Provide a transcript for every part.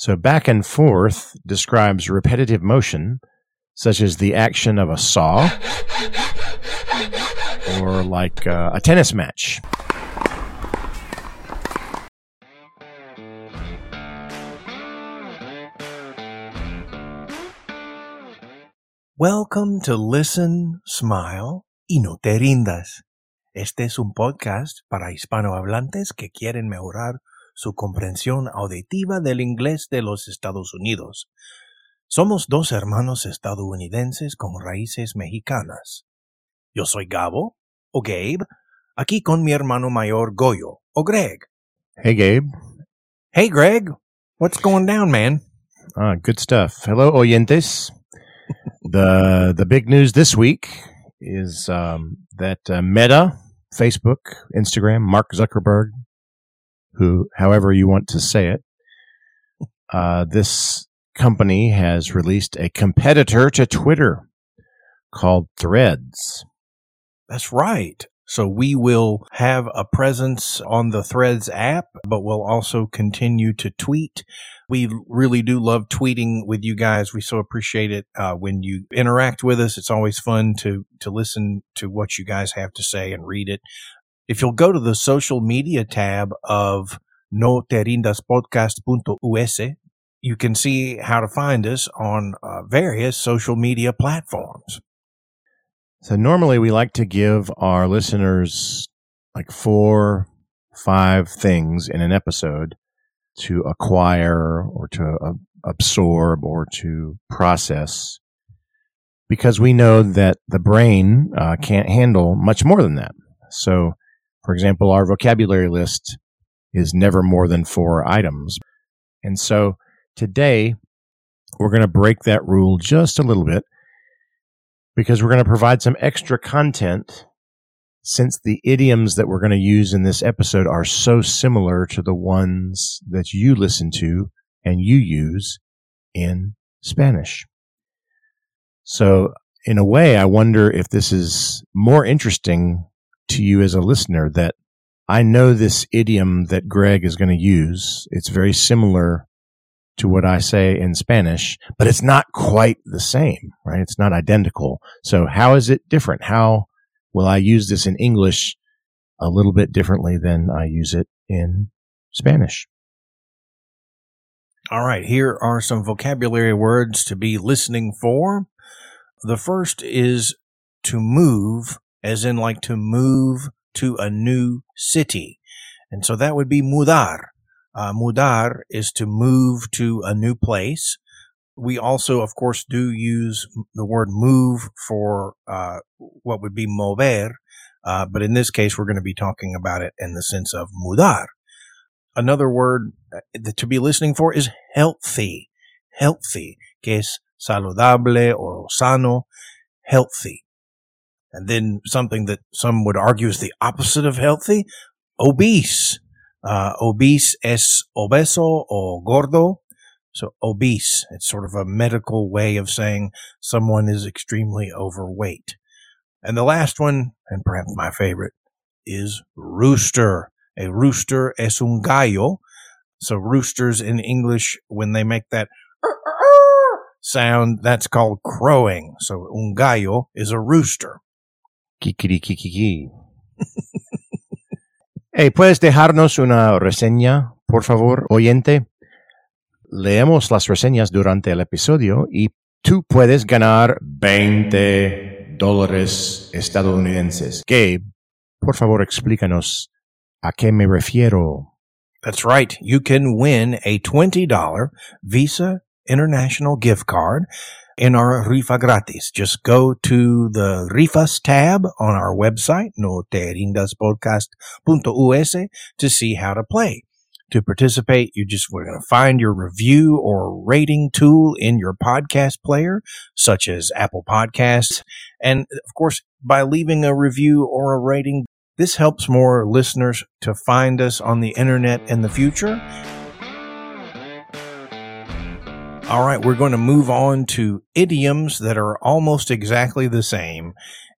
So back and forth describes repetitive motion, such as the action of a saw or like uh, a tennis match. Welcome to Listen, Smile y No Te Rindas. Este es un podcast para hispanohablantes que quieren mejorar su comprensión auditiva del inglés de los Estados Unidos. Somos dos hermanos estadounidenses con raíces mexicanas. Yo soy Gabo, o Gabe, aquí con mi hermano mayor Goyo, o Greg. Hey, Gabe. Hey, Greg. What's going down, man? Ah, good stuff. Hello, oyentes. the the big news this week is um, that uh, Meta, Facebook, Instagram, Mark Zuckerberg, who, however you want to say it, uh, this company has released a competitor to Twitter called Threads. That's right. So we will have a presence on the Threads app, but we'll also continue to tweet. We really do love tweeting with you guys. We so appreciate it uh, when you interact with us. It's always fun to to listen to what you guys have to say and read it. If you'll go to the social media tab of no you can see how to find us on uh, various social media platforms. So normally we like to give our listeners like four, five things in an episode to acquire or to uh, absorb or to process because we know that the brain uh, can't handle much more than that. So, for example, our vocabulary list is never more than four items. And so today we're going to break that rule just a little bit because we're going to provide some extra content since the idioms that we're going to use in this episode are so similar to the ones that you listen to and you use in Spanish. So in a way, I wonder if this is more interesting to you as a listener that I know this idiom that Greg is going to use. It's very similar to what I say in Spanish, but it's not quite the same, right? It's not identical. So how is it different? How will I use this in English a little bit differently than I use it in Spanish? All right, here are some vocabulary words to be listening for. The first is to move, as in like to move to a new city. And so that would be mudar. Uh, mudar is to move to a new place. We also, of course, do use the word move for uh, what would be mover, uh, but in this case, we're going to be talking about it in the sense of mudar. Another word uh, to be listening for is healthy. Healthy, que es saludable or sano, healthy. And then something that some would argue is the opposite of healthy, obese. Uh, obese es obeso or gordo. So obese, it's sort of a medical way of saying someone is extremely overweight. And the last one, and perhaps my favorite, is rooster. A rooster es un gallo. So roosters in English, when they make that sound, that's called crowing. So un gallo is a rooster. Kikirikikiki. hey, ¿puedes dejarnos una reseña, por favor, oyente? Leemos las reseñas durante el episodio y tú puedes ganar 20 dólares estadounidenses. Gabe, por favor, explícanos a qué me refiero. That's right. You can win a $20 Visa International gift card in our Rifa Gratis. Just go to the Rifas tab on our website, noterrindaspodcast.us, to see how to play. To participate, you just, we're going to find your review or rating tool in your podcast player, such as Apple Podcasts. And of course, by leaving a review or a rating, this helps more listeners to find us on the internet in the future all right, we're going to move on to idioms that are almost exactly the same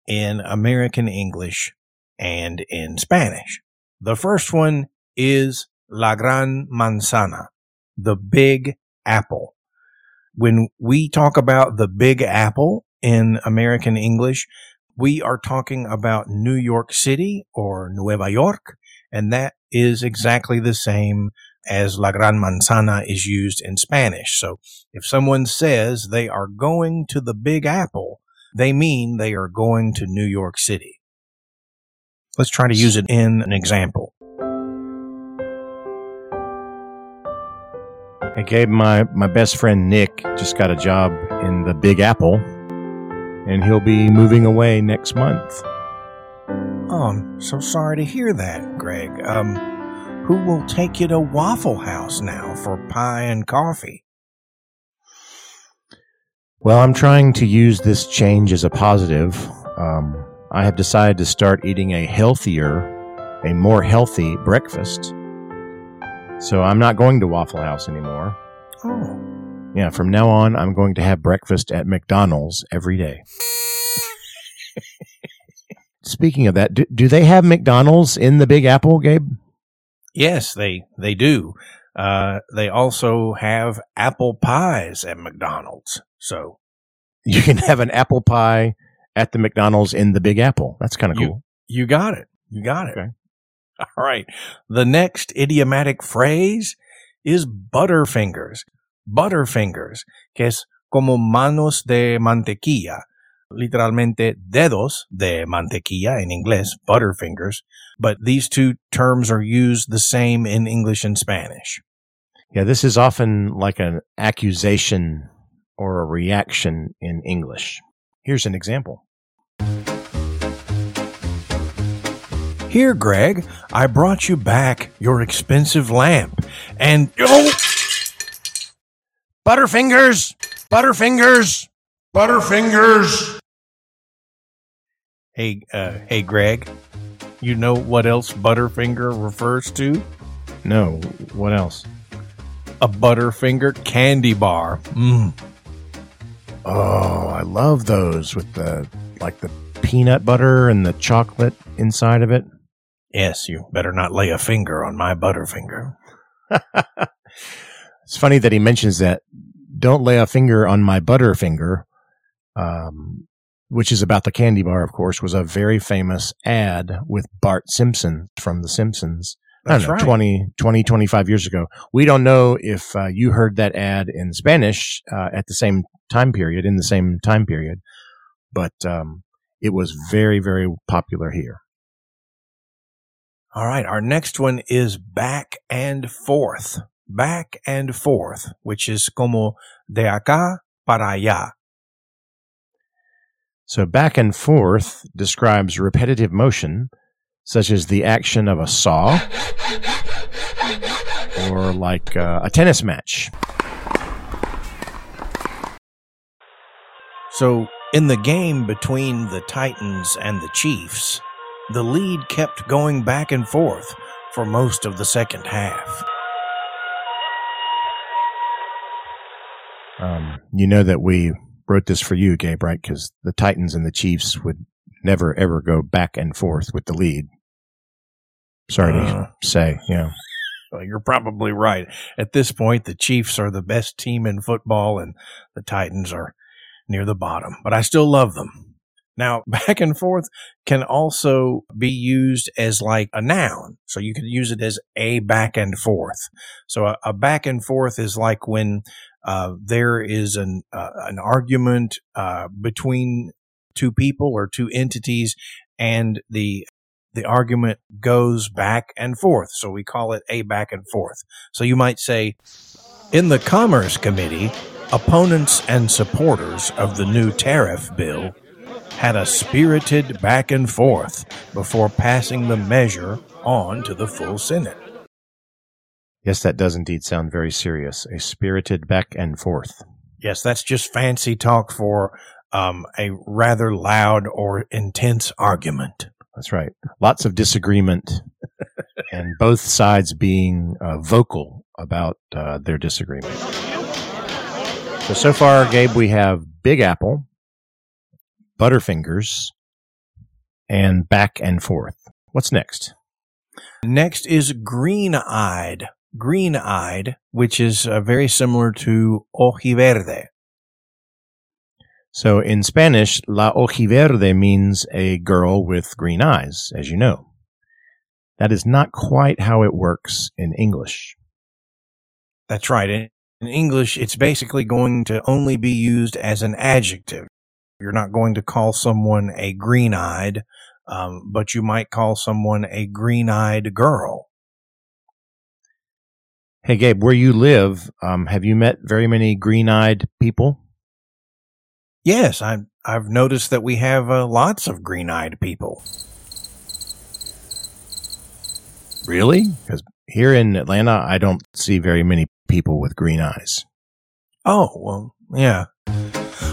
in American English and in Spanish. The first one is la gran manzana, the big apple. When we talk about the Big Apple in American English, we are talking about New York City or Nueva York, and that is exactly the same as La Gran Manzana is used in Spanish. So if someone says they are going to the Big Apple, they mean they are going to New York City. Let's try to use it in an example. Hey, Gabe, my, my best friend Nick just got a job in the Big Apple, and he'll be moving away next month. Oh, I'm so sorry to hear that, Greg. Um, who will take you to Waffle House now for pie and coffee? Well, I'm trying to use this change as a positive. Um, I have decided to start eating a healthier, a more healthy breakfast. So I'm not going to Waffle House anymore. Oh, Yeah, from now on, I'm going to have breakfast at McDonald's every day. Speaking of that, do, do they have McDonald's in the Big Apple, Gabe? Yes, they they do. Uh, they also have apple pies at McDonald's. So You can have an apple pie at the McDonald's in the Big Apple. That's kind of cool. you got it. You got it. Okay. All right. The next idiomatic phrase is butterfingers. Butterfingers, que es como manos de mantequilla. Literalmente dedos de mantequilla in inglés, butterfingers. But these two terms are used the same in English and Spanish. Yeah, this is often like an accusation or a reaction in English. Here's an example. Here, Greg, I brought you back your expensive lamp. And, oh, Butterfingers! Butterfingers! Butterfingers. Hey, uh, hey, Greg. You know what else Butterfinger refers to? No, what else? A Butterfinger candy bar. Mm. Oh, I love those with the like the peanut butter and the chocolate inside of it. Yes, you better not lay a finger on my Butterfinger. It's funny that he mentions that. Don't lay a finger on my butterfinger, um, which is about the candy bar, of course, was a very famous ad with Bart Simpson from The Simpsons. That's I don't know, right. 20, 20, 25 years ago. We don't know if uh, you heard that ad in Spanish uh, at the same time period, in the same time period, but um, it was very, very popular here. All right, our next one is back and forth. Back and forth, which is como de acá para allá. So back and forth describes repetitive motion, such as the action of a saw or like uh, a tennis match. So, in the game between the Titans and the Chiefs, the lead kept going back and forth for most of the second half. Um, you know that we wrote this for you, Gabe, right? Because the Titans and the Chiefs would never ever go back and forth with the lead. Sorry Uh. to say, yeah. Well, you're probably right. At this point, the Chiefs are the best team in football and the Titans are near the bottom, but I still love them. Now, back and forth can also be used as like a noun. So you can use it as a back and forth. So a, a back and forth is like when uh, there is an uh, an argument uh, between two people or two entities, and the the argument goes back and forth. So we call it a back and forth. So you might say, in the Commerce Committee, opponents and supporters of the new tariff bill had a spirited back and forth before passing the measure on to the full Senate. Yes, that does indeed sound very serious. A spirited back and forth. Yes, that's just fancy talk for um, a rather loud or intense argument. That's right. Lots of disagreement, and both sides being uh, vocal about uh, their disagreement. So, so far, Gabe, we have Big Apple, Butterfingers, and back and forth. What's next? Next is green eyed. Green eyed, which is uh, very similar to ojiverde. So in Spanish, la ojiverde means a girl with green eyes, as you know. That is not quite how it works in English. That's right. In, English, it's basically going to only be used as an adjective. You're not going to call someone a green eyed, um, but you might call someone a green eyed girl. Hey, Gabe, where you live, um, have you met very many green eyed people? Yes, I, I've noticed that we have uh, lots of green eyed people. Really? Because here in Atlanta, I don't see very many people with green eyes. Oh, well, yeah.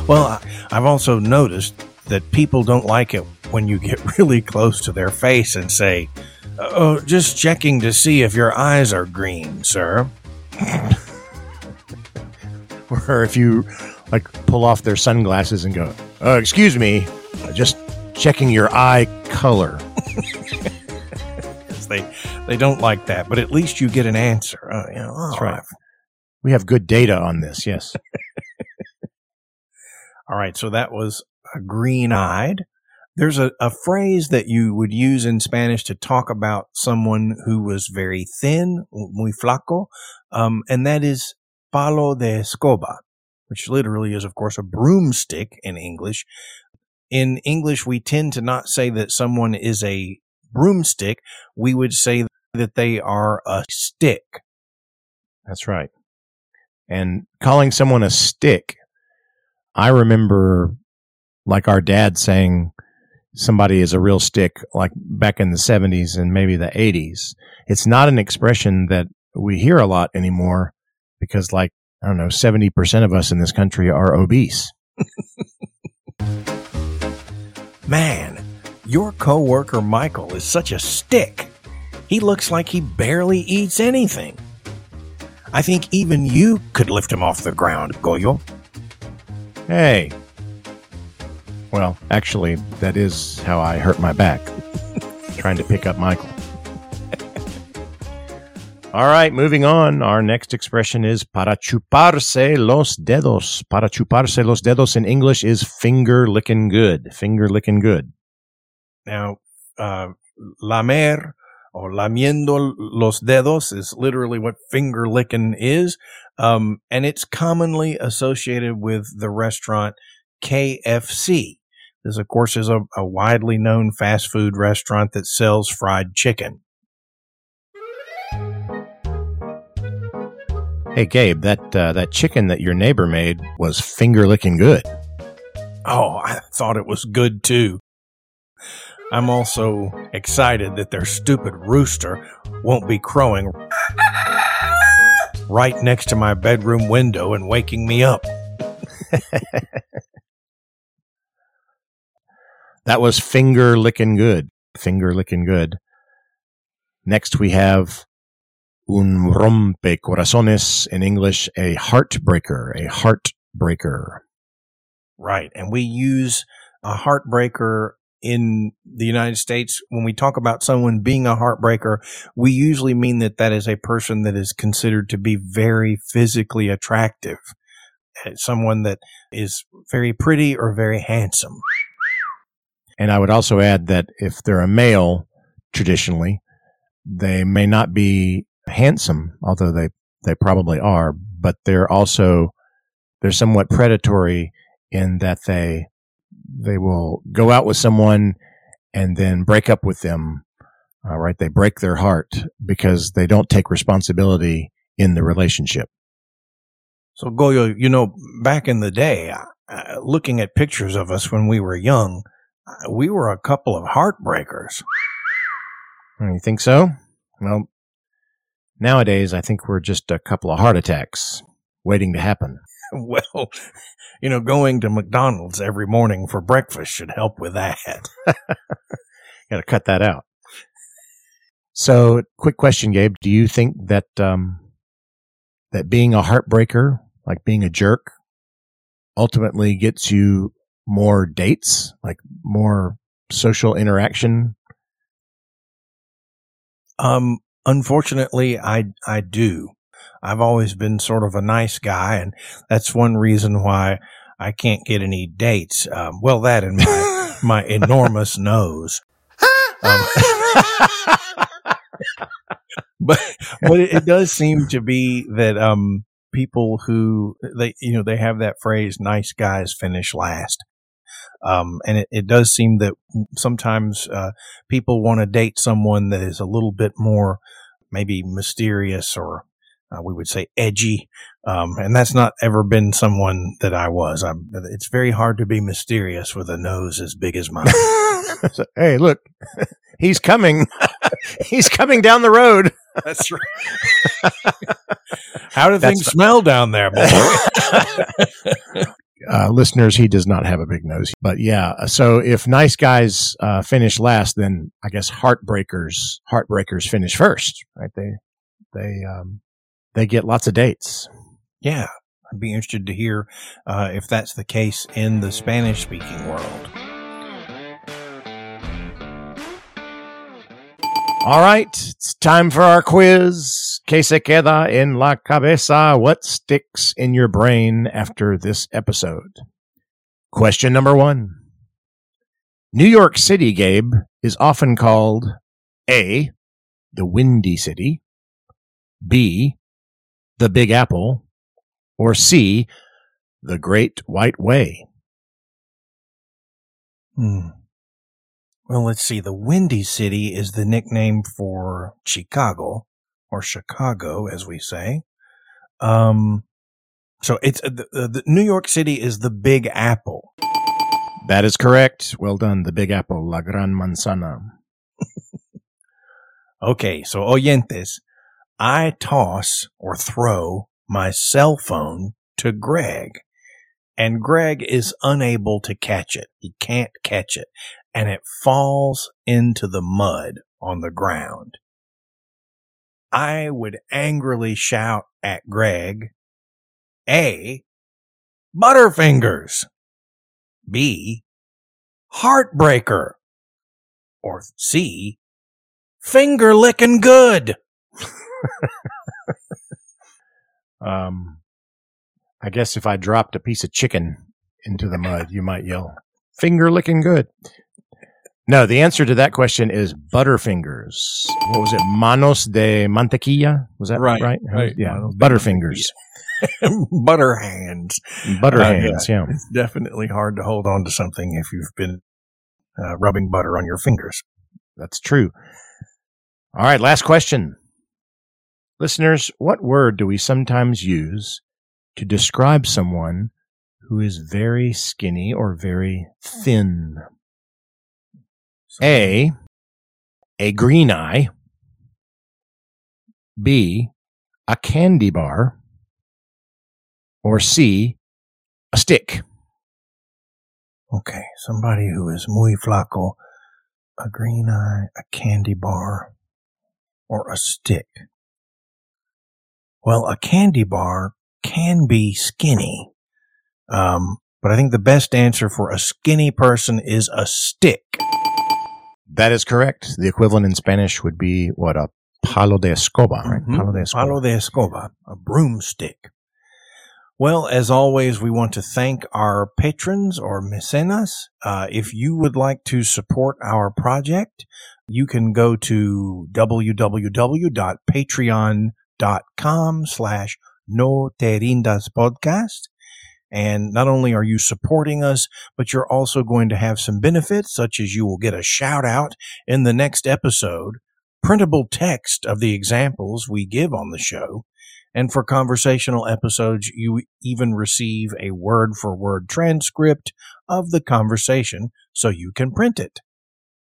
Well, I, I've also noticed that people don't like it when you get really close to their face and say, Oh, just checking to see if your eyes are green, sir. or if you like pull off their sunglasses and go, uh, "Excuse me, just checking your eye color." they they don't like that, but at least you get an answer. Uh, you know, That's right. We have good data on this. Yes. All right, so that was a green eyed. There's a, a phrase that you would use in Spanish to talk about someone who was very thin, muy flaco, um, and that is palo de escoba, which literally is, of course, a broomstick in English. In English, we tend to not say that someone is a broomstick. We would say that they are a stick. That's right. And calling someone a stick, I remember like our dad saying, somebody is a real stick like back in the 70s and maybe the 80s. It's not an expression that we hear a lot anymore because like, I don't know, 70% of us in this country are obese. Man, your coworker Michael is such a stick. He looks like he barely eats anything. I think even you could lift him off the ground, Goyo. Hey, well, actually, that is how I hurt my back, trying to pick up Michael. All right, moving on. Our next expression is para chuparse los dedos. Para chuparse los dedos in English is finger licking good. Finger licking good. Now, uh, lamer or lamiendo los dedos is literally what finger licking is. Um, and it's commonly associated with the restaurant KFC. This, of course, is a, a widely known fast food restaurant that sells fried chicken. Hey, Gabe, that uh, that chicken that your neighbor made was finger licking good. Oh, I thought it was good too. I'm also excited that their stupid rooster won't be crowing right next to my bedroom window and waking me up. That was finger licking good. Finger licking good. Next we have un rompe corazones in English, a heartbreaker, a heartbreaker. Right. And we use a heartbreaker in the United States. When we talk about someone being a heartbreaker, we usually mean that that is a person that is considered to be very physically attractive. Eh, someone that is very pretty or very handsome. And I would also add that if they're a male, traditionally, they may not be handsome, although they, they probably are, but they're also, they're somewhat predatory in that they, they will go out with someone and then break up with them. Uh, right. They break their heart because they don't take responsibility in the relationship. So Goyo, you know, back in the day, uh, looking at pictures of us when we were young, we were a couple of heartbreakers. Oh, you think so? Well, nowadays I think we're just a couple of heart attacks waiting to happen. well, you know, going to McDonald's every morning for breakfast should help with that. Got to cut that out. So, quick question, Gabe. Do you think that um, that being a heartbreaker, like being a jerk, ultimately gets you more dates, like more social interaction? Um, Unfortunately, I, I do. I've always been sort of a nice guy, and that's one reason why I can't get any dates. Um, well, that and my, my enormous nose. Um, but but it, it does seem to be that um, people who they you know they have that phrase "nice guys finish last." Um, and it, it does seem that sometimes uh, people want to date someone that is a little bit more maybe mysterious or uh, we would say edgy. Um, and that's not ever been someone that I was. I'm, it's very hard to be mysterious with a nose as big as mine. So, hey, look, he's coming. he's coming down the road. That's right. How do That's things smell down there, boy? Uh, listeners, he does not have a big nose. But yeah, so if nice guys uh, finish last, then I guess heartbreakers heartbreakers finish first, right? They they um, they get lots of dates. yeah, I'd be interested to hear uh, if that's the case in the Spanish speaking world. All right, it's time for our quiz. Que se queda en la cabeza? What sticks in your brain after this episode? Question number one. New York City, Gabe, is often called A, the Windy City, B, the Big Apple, or C, the Great White Way. Hmm. Well, let's see. The Windy City is the nickname for Chicago, or Chicago, as we say. Um, so it's uh, the, uh, the New York City is the Big Apple. That is correct. Well done. The Big Apple, La Gran Manzana. Okay, so oyentes, I toss or throw my cell phone to Greg, and Greg is unable to catch it. He can't catch it, and it falls into the mud on the ground. I would angrily shout at Greg, A, Butterfingers, B, Heartbreaker, or C, finger licking good. Um, I guess if I dropped a piece of chicken into the mud, you might yell, finger licking good. No, the answer to that question is Butterfingers. What was it? Manos de mantequilla? Was that right? Right, right. Yeah. Butterfingers. Butter hands. Butter Uh, hands. Yeah. It's definitely hard to hold on to something if you've been uh, rubbing butter on your fingers. That's true. All right. Last question. Listeners, what word do we sometimes use to describe someone who is very skinny or very thin? A, a green eye. B, a candy bar. Or C, a stick. Okay, somebody who is muy flaco, a green eye, a candy bar, or a stick. Well, a candy bar can be skinny. Um, but I think the best answer for a skinny person is a stick. That is correct. The equivalent in Spanish would be what? A palo de escoba, right? Mhm. Palo de escoba. Palo de escoba, a broomstick. Well, as always, we want to thank our patrons or mecenas. Uh, if you would like to support our project, you can go to www.patreon.com slash no te rindas podcast. And not only are you supporting us, but you're also going to have some benefits, such as you will get a shout out in the next episode, printable text of the examples we give on the show, and for conversational episodes, you even receive a word for word transcript of the conversation so you can print it.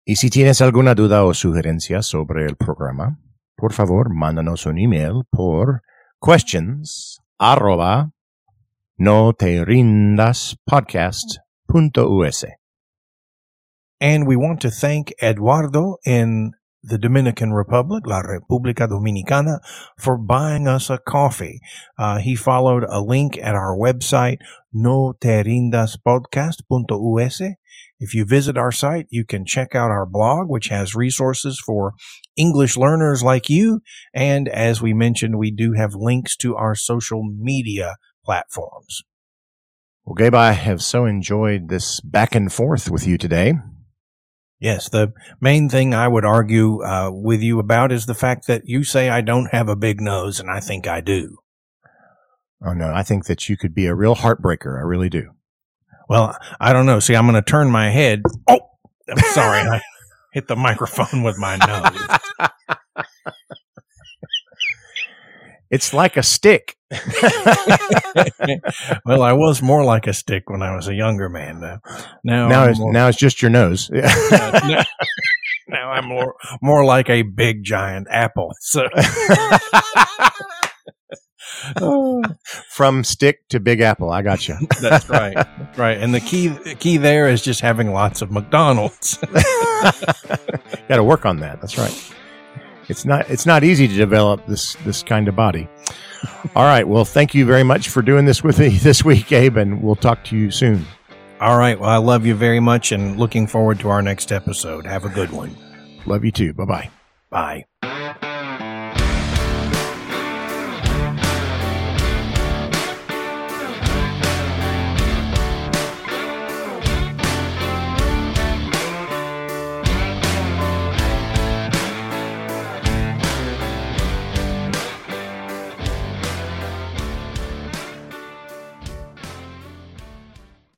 Y si tienes alguna duda o sugerencia sobre el programa, por favor, mándanos un email por questions arroba no te rindas podcast.us. And we want to thank Eduardo in the Dominican Republic, La República Dominicana, for buying us a coffee. Uh, he followed a link at our website, no te rindas podcast.us. If you visit our site, you can check out our blog, which has resources for English learners like you. And as we mentioned, we do have links to our social media platforms. Well, Gabe, I have so enjoyed this back and forth with you today. Yes, the main thing I would argue uh, with you about is the fact that you say I don't have a big nose, and I think I do. Oh, no, I think that you could be a real heartbreaker. I really do. Well, I don't know. See, I'm going to turn my head. Oh, I'm sorry. I hit the microphone with my nose. It's like a stick. well, I was more like a stick when I was a younger man. Now, now, now it's more, now it's just your nose. now, now I'm more more like a big giant apple. So, From stick to Big Apple. I got you. that's right, that's right. And the key the key there is just having lots of McDonald's. Got to work on that. That's right. It's not it's not easy to develop this this kind of body. All right. Well, thank you very much for doing this with me this week, Gabe, and we'll talk to you soon. All right. Well, I love you very much, and looking forward to our next episode. Have a good one. Love you too. Bye bye. Bye.